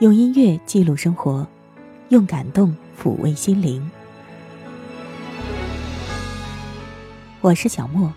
用音乐记录生活，用感动抚慰心灵。我是小莫，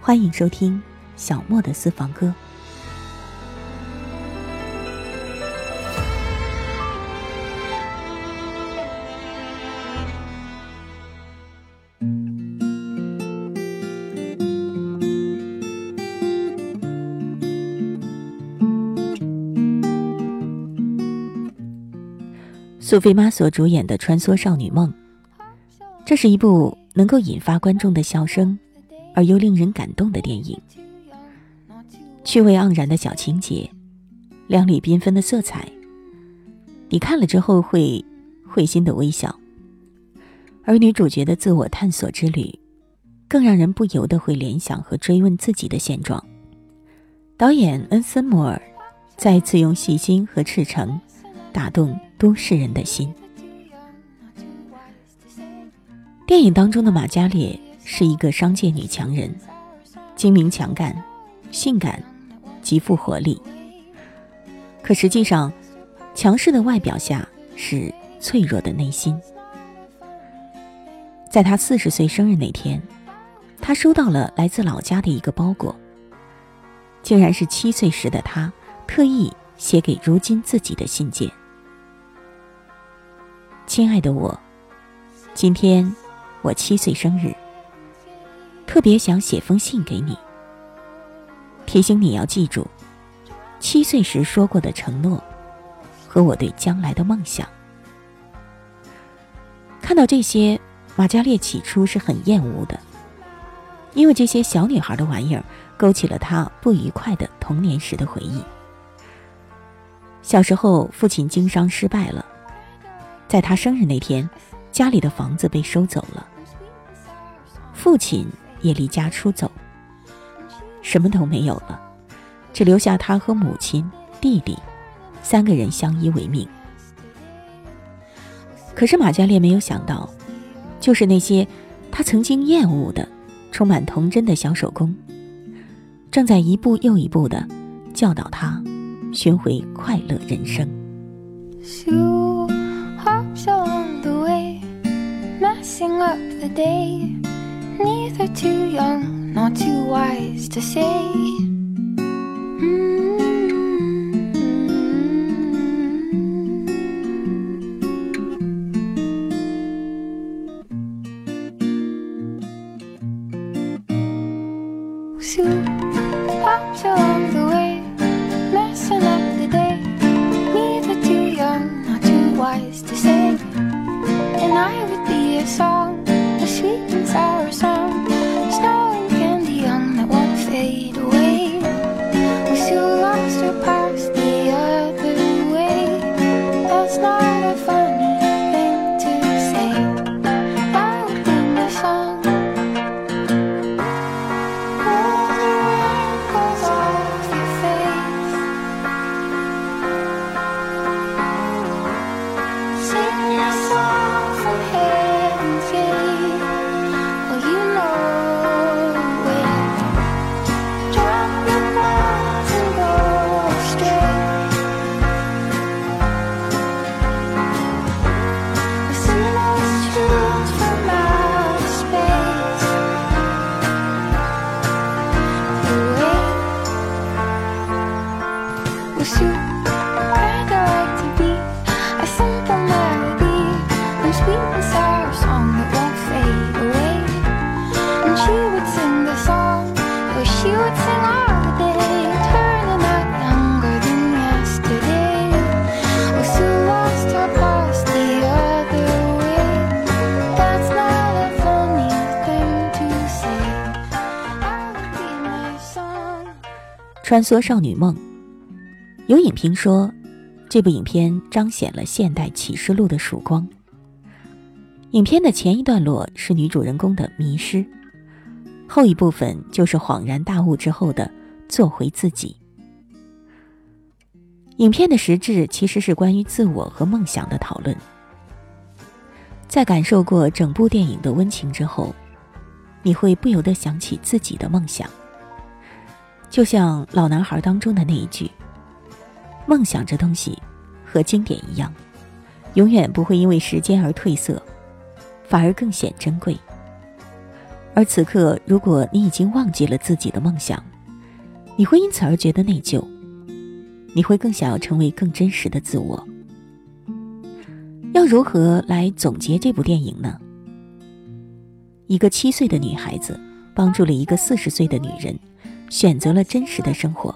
欢迎收听小莫的私房歌。苏菲玛索主演的《穿梭少女梦》，这是一部能够引发观众的笑声，而又令人感动的电影。趣味盎然的小情节，亮丽缤纷的色彩，你看了之后会会心的微笑。而女主角的自我探索之旅，更让人不由得会联想和追问自己的现状。导演恩森摩尔再次用细心和赤诚打动。都市人的心。电影当中的玛嘉烈是一个商界女强人，精明强干、性感、极富活力。可实际上，强势的外表下是脆弱的内心。在她四十岁生日那天，她收到了来自老家的一个包裹，竟然是七岁时的她特意写给如今自己的信件。亲爱的我，今天我七岁生日，特别想写封信给你，提醒你要记住七岁时说过的承诺和我对将来的梦想。看到这些，玛加烈起初是很厌恶的，因为这些小女孩的玩意儿勾起了她不愉快的童年时的回忆。小时候，父亲经商失败了。在他生日那天，家里的房子被收走了，父亲也离家出走，什么都没有了，只留下他和母亲、弟弟三个人相依为命。可是马加列没有想到，就是那些他曾经厌恶的、充满童真的小手工，正在一步又一步的教导他寻回快乐人生。Messing up the day. Neither too young nor too wise to say. 穿梭少女梦。有影评说，这部影片彰显了现代启示录的曙光。影片的前一段落是女主人公的迷失，后一部分就是恍然大悟之后的做回自己。影片的实质其实是关于自我和梦想的讨论。在感受过整部电影的温情之后，你会不由得想起自己的梦想，就像老男孩当中的那一句。梦想这东西，和经典一样，永远不会因为时间而褪色，反而更显珍贵。而此刻，如果你已经忘记了自己的梦想，你会因此而觉得内疚，你会更想要成为更真实的自我。要如何来总结这部电影呢？一个七岁的女孩子帮助了一个四十岁的女人，选择了真实的生活。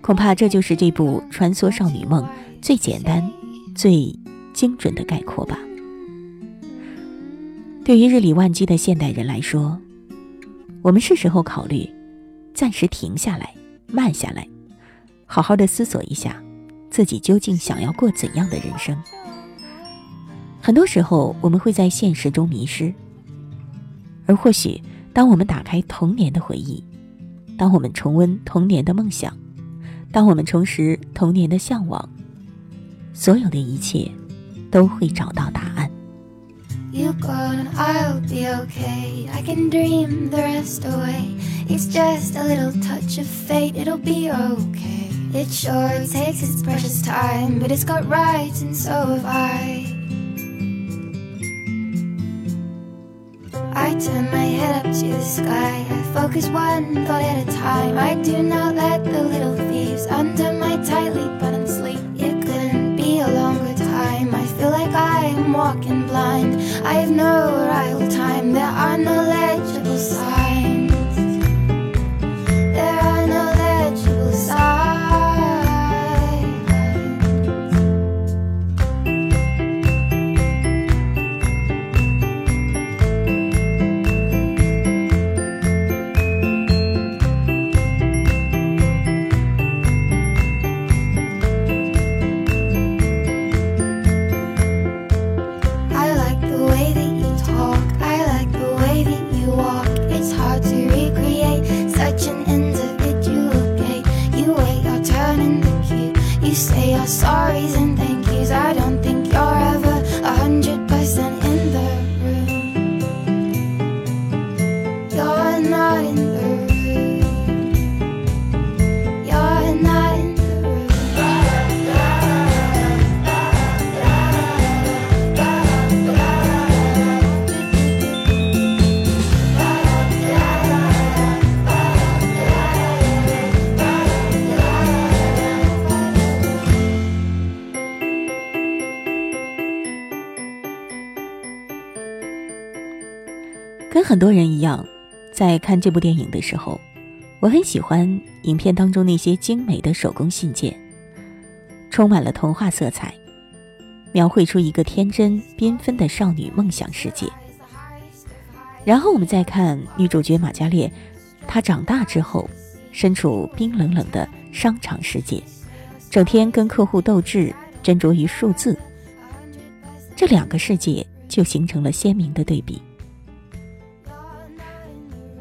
恐怕这就是这部《穿梭少女梦》最简单、最精准的概括吧。对于日理万机的现代人来说，我们是时候考虑暂时停下来、慢下来，好好的思索一下自己究竟想要过怎样的人生。很多时候，我们会在现实中迷失，而或许当我们打开童年的回忆，当我们重温童年的梦想，当我们重拾童年的向往，所有的一切都会找到答案。You gone, I'll be okay. I can dream the rest away. It's just a little touch of fate, it'll be okay. It sure takes its precious time, but it's got rights, and so have I. I turn my head up to the sky. I focus one thought at a time. I do not let the little thieves under my tightly buttoned sleeve. It couldn't be a longer time. I feel like I'm walking blind. I have no arrival time. There are no legible signs. 跟很多人一样，在看这部电影的时候，我很喜欢影片当中那些精美的手工信件，充满了童话色彩，描绘出一个天真缤纷的少女梦想世界。然后我们再看女主角玛嘉烈，她长大之后，身处冰冷冷的商场世界，整天跟客户斗智，斟酌于数字。这两个世界就形成了鲜明的对比。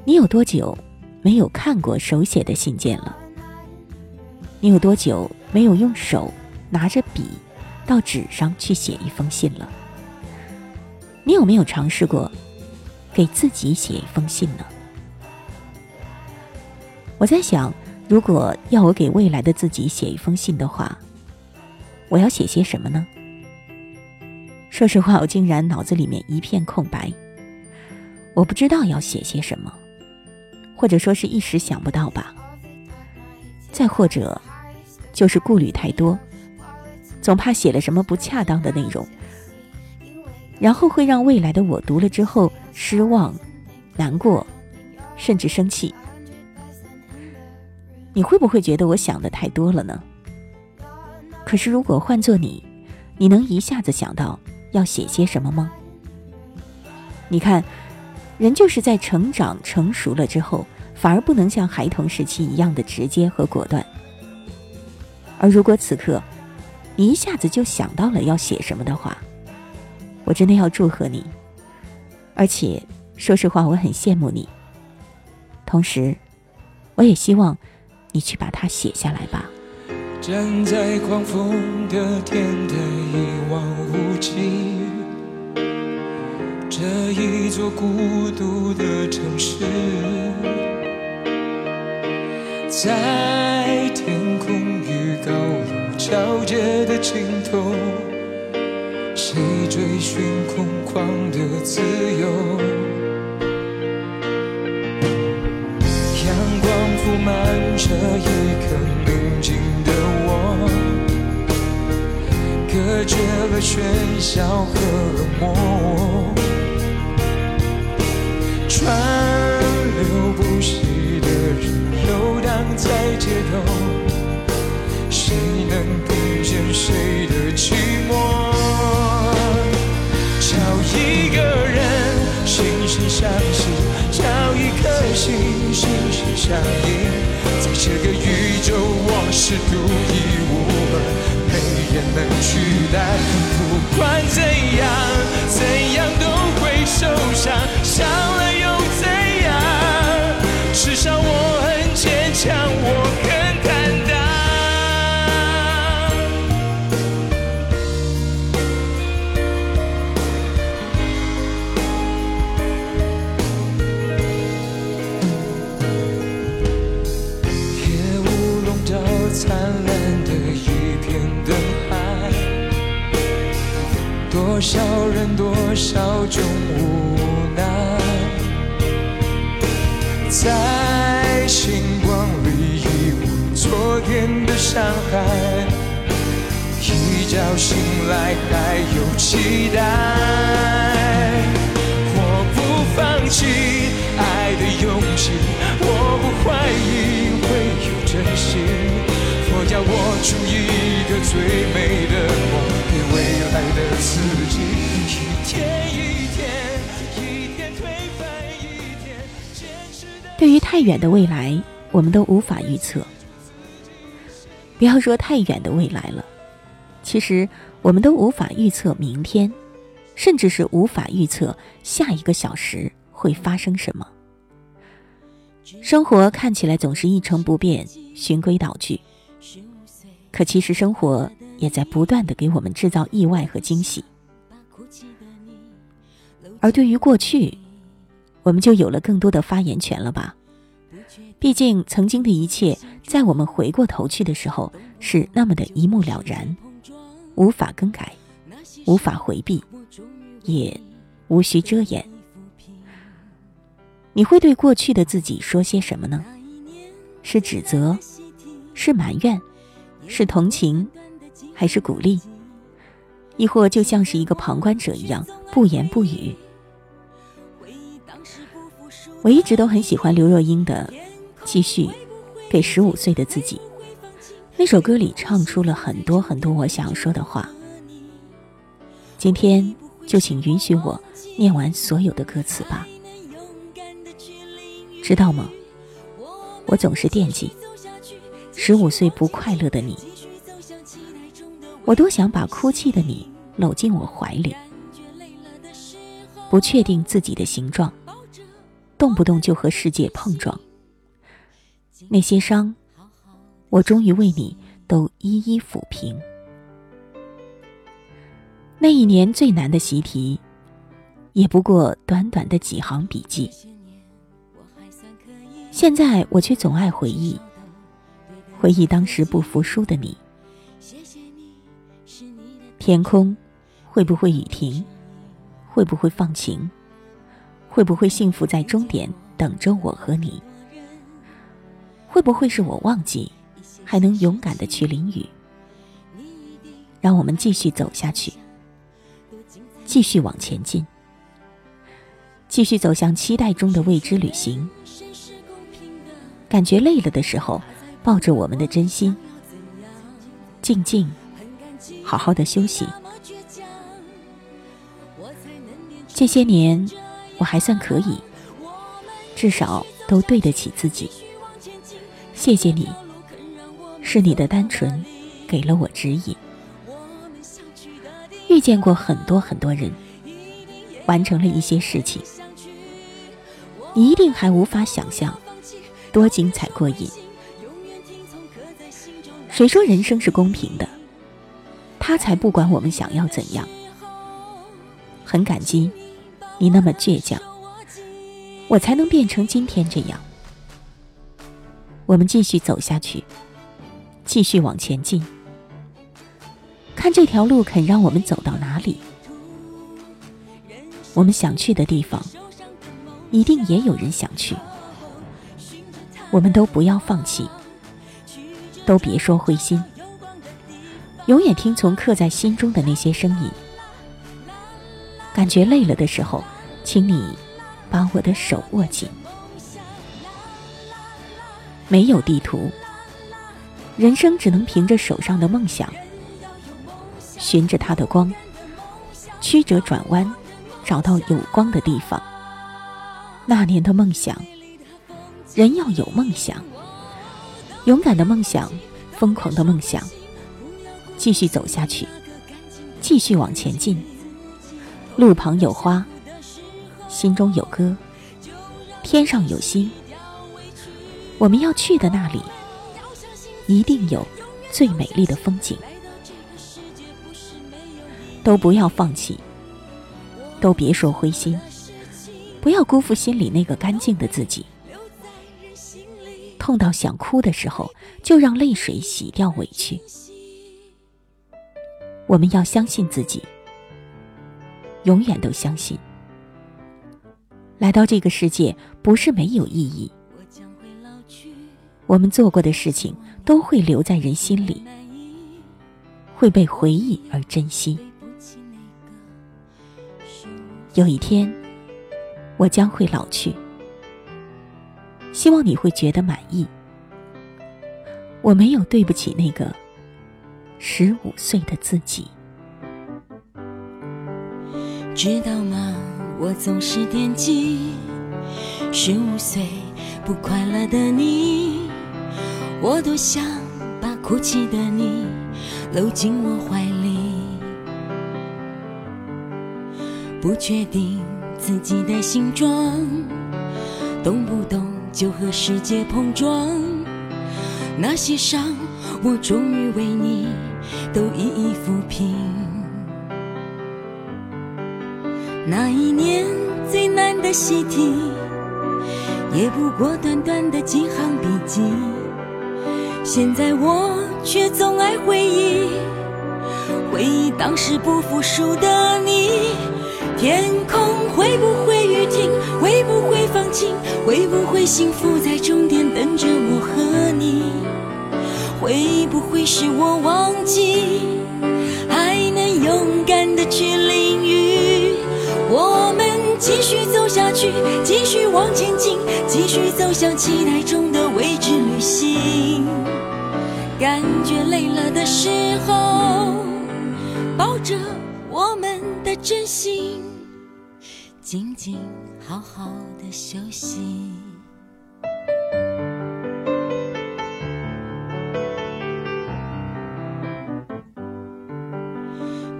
你有多久没有看过手写的信件了？你有多久没有用手拿着笔到纸上去写一封信了？你有没有尝试过给自己写一封信呢？我在想，如果要我给未来的自己写一封信的话，我要写些什么呢？说实话，我竟然脑子里面一片空白，我不知道要写些什么。或者说是一时想不到吧，再或者，就是顾虑太多，总怕写了什么不恰当的内容，然后会让未来的我读了之后失望、难过，甚至生气。你会不会觉得我想的太多了呢？可是如果换做你，你能一下子想到要写些什么吗？你看。人就是在成长成熟了之后，反而不能像孩童时期一样的直接和果断。而如果此刻，你一下子就想到了要写什么的话，我真的要祝贺你。而且，说实话，我很羡慕你。同时，我也希望你去把它写下来吧。站在狂风的天台，一望无际。这一座孤独的城市，在天空与高楼交接的尽头，谁追寻空旷的自由？阳光铺满这一刻宁静的我，隔绝了喧嚣和冷漠。川流不息的人游荡在街头，谁能听见谁的寂寞？找一个人心心相惜，找一颗心心心相印，在这个宇宙我是独一无二，没人能取代。少中无奈，在星光里遗忘昨天的伤害，一觉醒来还有期待。我不放弃爱的勇气，我不怀疑会有真心。佛要我出一个最美的梦给未来的自己，对于太远的未来，我们都无法预测。不要说太远的未来了，其实我们都无法预测明天，甚至是无法预测下一个小时会发生什么。生活看起来总是一成不变、循规蹈矩，可其实生活也在不断的给我们制造意外和惊喜。而对于过去，我们就有了更多的发言权了吧？毕竟曾经的一切，在我们回过头去的时候，是那么的一目了然，无法更改，无法回避，也无需遮掩。你会对过去的自己说些什么呢？是指责，是埋怨，是同情，还是鼓励？亦或就像是一个旁观者一样，不言不语？我一直都很喜欢刘若英的《继续给十五岁的自己》那首歌里唱出了很多很多我想说的话。今天就请允许我念完所有的歌词吧。知道吗？我总是惦记十五岁不快乐的你，我多想把哭泣的你搂进我怀里。不确定自己的形状，动不动就和世界碰撞。那些伤，我终于为你都一一抚平。那一年最难的习题，也不过短短的几行笔记。现在我却总爱回忆，回忆当时不服输的你。天空会不会雨停？会不会放晴？会不会幸福在终点等着我和你？会不会是我忘记，还能勇敢的去淋雨？让我们继续走下去，继续往前进，继续走向期待中的未知旅行。感觉累了的时候，抱着我们的真心，静静，好好的休息。这些年，我还算可以，至少都对得起自己。谢谢你，是你的单纯给了我指引。遇见过很多很多人，完成了一些事情，你一定还无法想象。多精彩过瘾！谁说人生是公平的？他才不管我们想要怎样。很感激你那么倔强，我才能变成今天这样。我们继续走下去，继续往前进，看这条路肯让我们走到哪里。我们想去的地方，一定也有人想去。我们都不要放弃，都别说灰心，永远听从刻在心中的那些声音。感觉累了的时候，请你把我的手握紧。没有地图，人生只能凭着手上的梦想，循着它的光，曲折转弯，找到有光的地方。那年的梦想，人要有梦想，勇敢的梦想，疯狂的梦想，继续走下去，继续往前进。路旁有花，心中有歌，天上有星。我们要去的那里，一定有最美丽的风景。都不要放弃，都别说灰心，不要辜负心里那个干净的自己。痛到想哭的时候，就让泪水洗掉委屈。我们要相信自己，永远都相信。来到这个世界，不是没有意义。我们做过的事情都会留在人心里，会被回忆而珍惜。有一天，我将会老去，希望你会觉得满意。我没有对不起那个十五岁的自己。知道吗？我总是惦记十五岁不快乐的你。我多想把哭泣的你搂进我怀里，不确定自己的形状，动不动就和世界碰撞。那些伤，我终于为你都一一抚平。那一年最难的习题，也不过短短的几行笔记。现在我却总爱回忆，回忆当时不服输的你。天空会不会雨停？会不会放晴？会不会幸福在终点等着我和你？会不会是我忘记，去，继续往前进，继续走向期待中的未知旅行。感觉累了的时候，抱着我们的真心，静静好好的休息。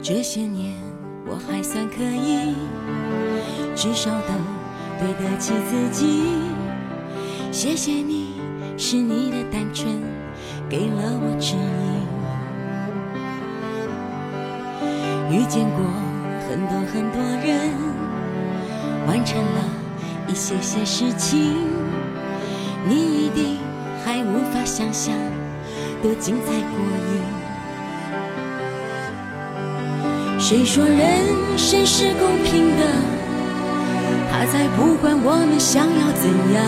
这些年我还算可以，至少等对得起自己。谢谢你，是你的单纯。给了我指引，遇见过很多很多人，完成了一些些事情，你一定还无法想象多精彩过瘾。谁说人生是公平的？他才不管我们想要怎样。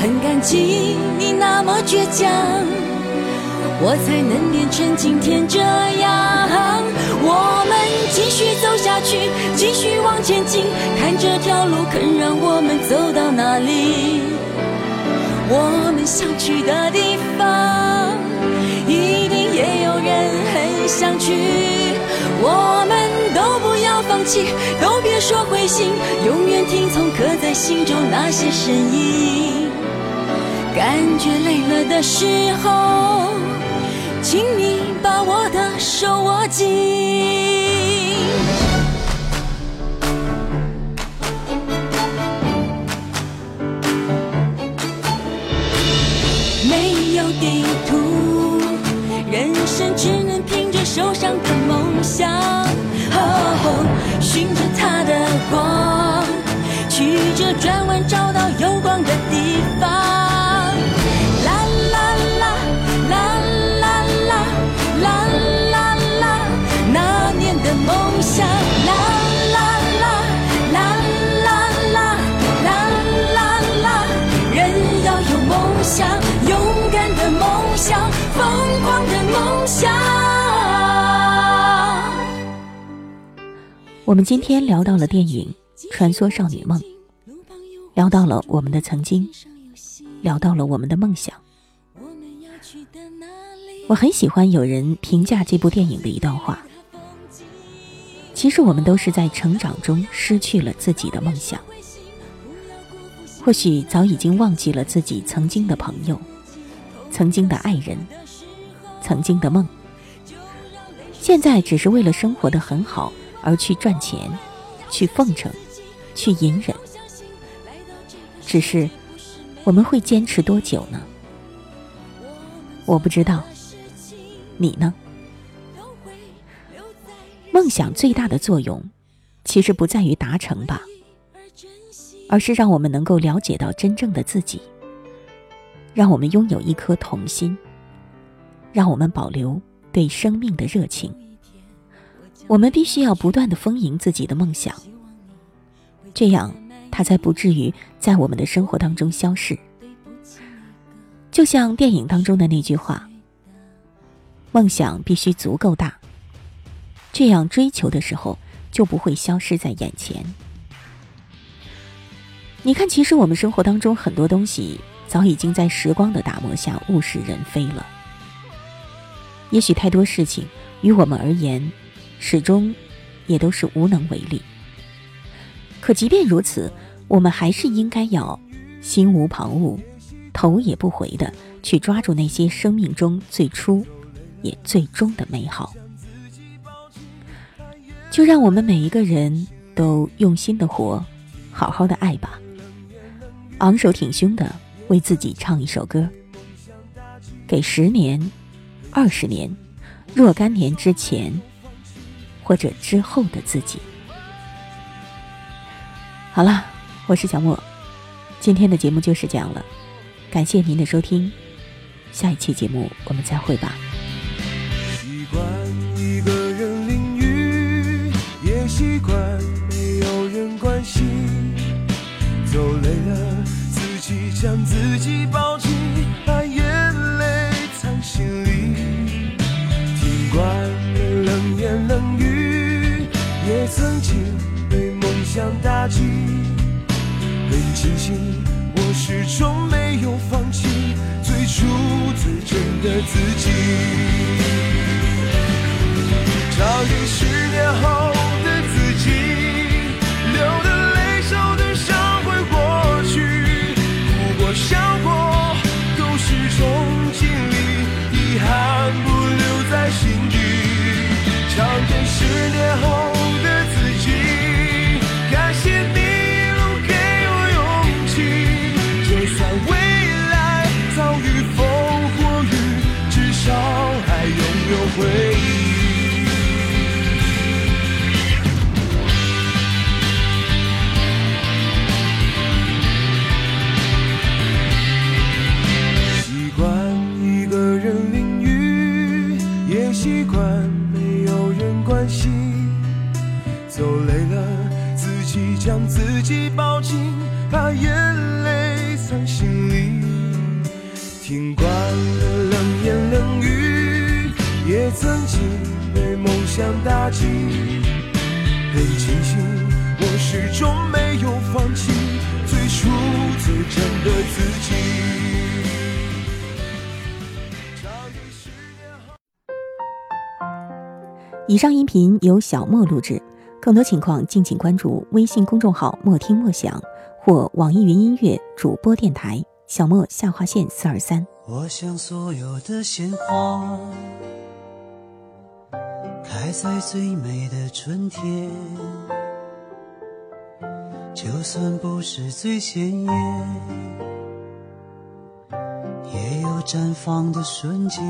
很感激你那么倔强，我才能变成今天这样。我们继续走下去，继续往前进，看这条路肯让我们走到哪里。我们想去的地方，一定也有人很想去。我们放弃，都别说灰心，永远听从刻在心中那些声音。感觉累了的时候，请你把我的手握紧。没有地图，人生只能凭着手上的梦想，循着他的光，曲折转弯，找到有光的地方。我们今天聊到了电影《穿梭少女梦》，聊到了我们的曾经，聊到了我们的梦想。我很喜欢有人评价这部电影的一段话：其实我们都是在成长中失去了自己的梦想。或许早已经忘记了自己曾经的朋友、曾经的爱人、曾经的梦，现在只是为了生活的很好而去赚钱、去奉承、去隐忍。只是我们会坚持多久呢？我不知道，你呢？梦想最大的作用，其实不在于达成吧。而是让我们能够了解到真正的自己，让我们拥有一颗童心，让我们保留对生命的热情。我们必须要不断的丰盈自己的梦想，这样它才不至于在我们的生活当中消逝。就像电影当中的那句话：“梦想必须足够大，这样追求的时候就不会消失在眼前。”你看，其实我们生活当中很多东西早已经在时光的打磨下物是人非了。也许太多事情与我们而言，始终也都是无能为力。可即便如此，我们还是应该要心无旁骛、头也不回的去抓住那些生命中最初也最终的美好。就让我们每一个人都用心的活，好好的爱吧。昂首挺胸的为自己唱一首歌，给十年、二十年、若干年之前或者之后的自己。好了，我是小莫，今天的节目就是这样了，感谢您的收听，下一期节目我们再会吧。习惯一个人淋雨，也习惯没有人关心。走累了，自己将自己抱被梦想打击。很庆幸，我始终没有放弃最初最真的自己。找寻十年后的自己，流的泪、受的伤会过去，哭过、笑过都是种经历，遗憾不留在心底。唱给十年后曾经被梦想打击。很庆幸，我始终没有放弃最初最真的自己。以上音频由小莫录制，更多情况敬请关注微信公众号“莫听莫想”或网易云音乐主播电台“小莫下划线四二三”。我想所有的鲜花开在最美的春天，就算不是最鲜艳，也有绽放的瞬间。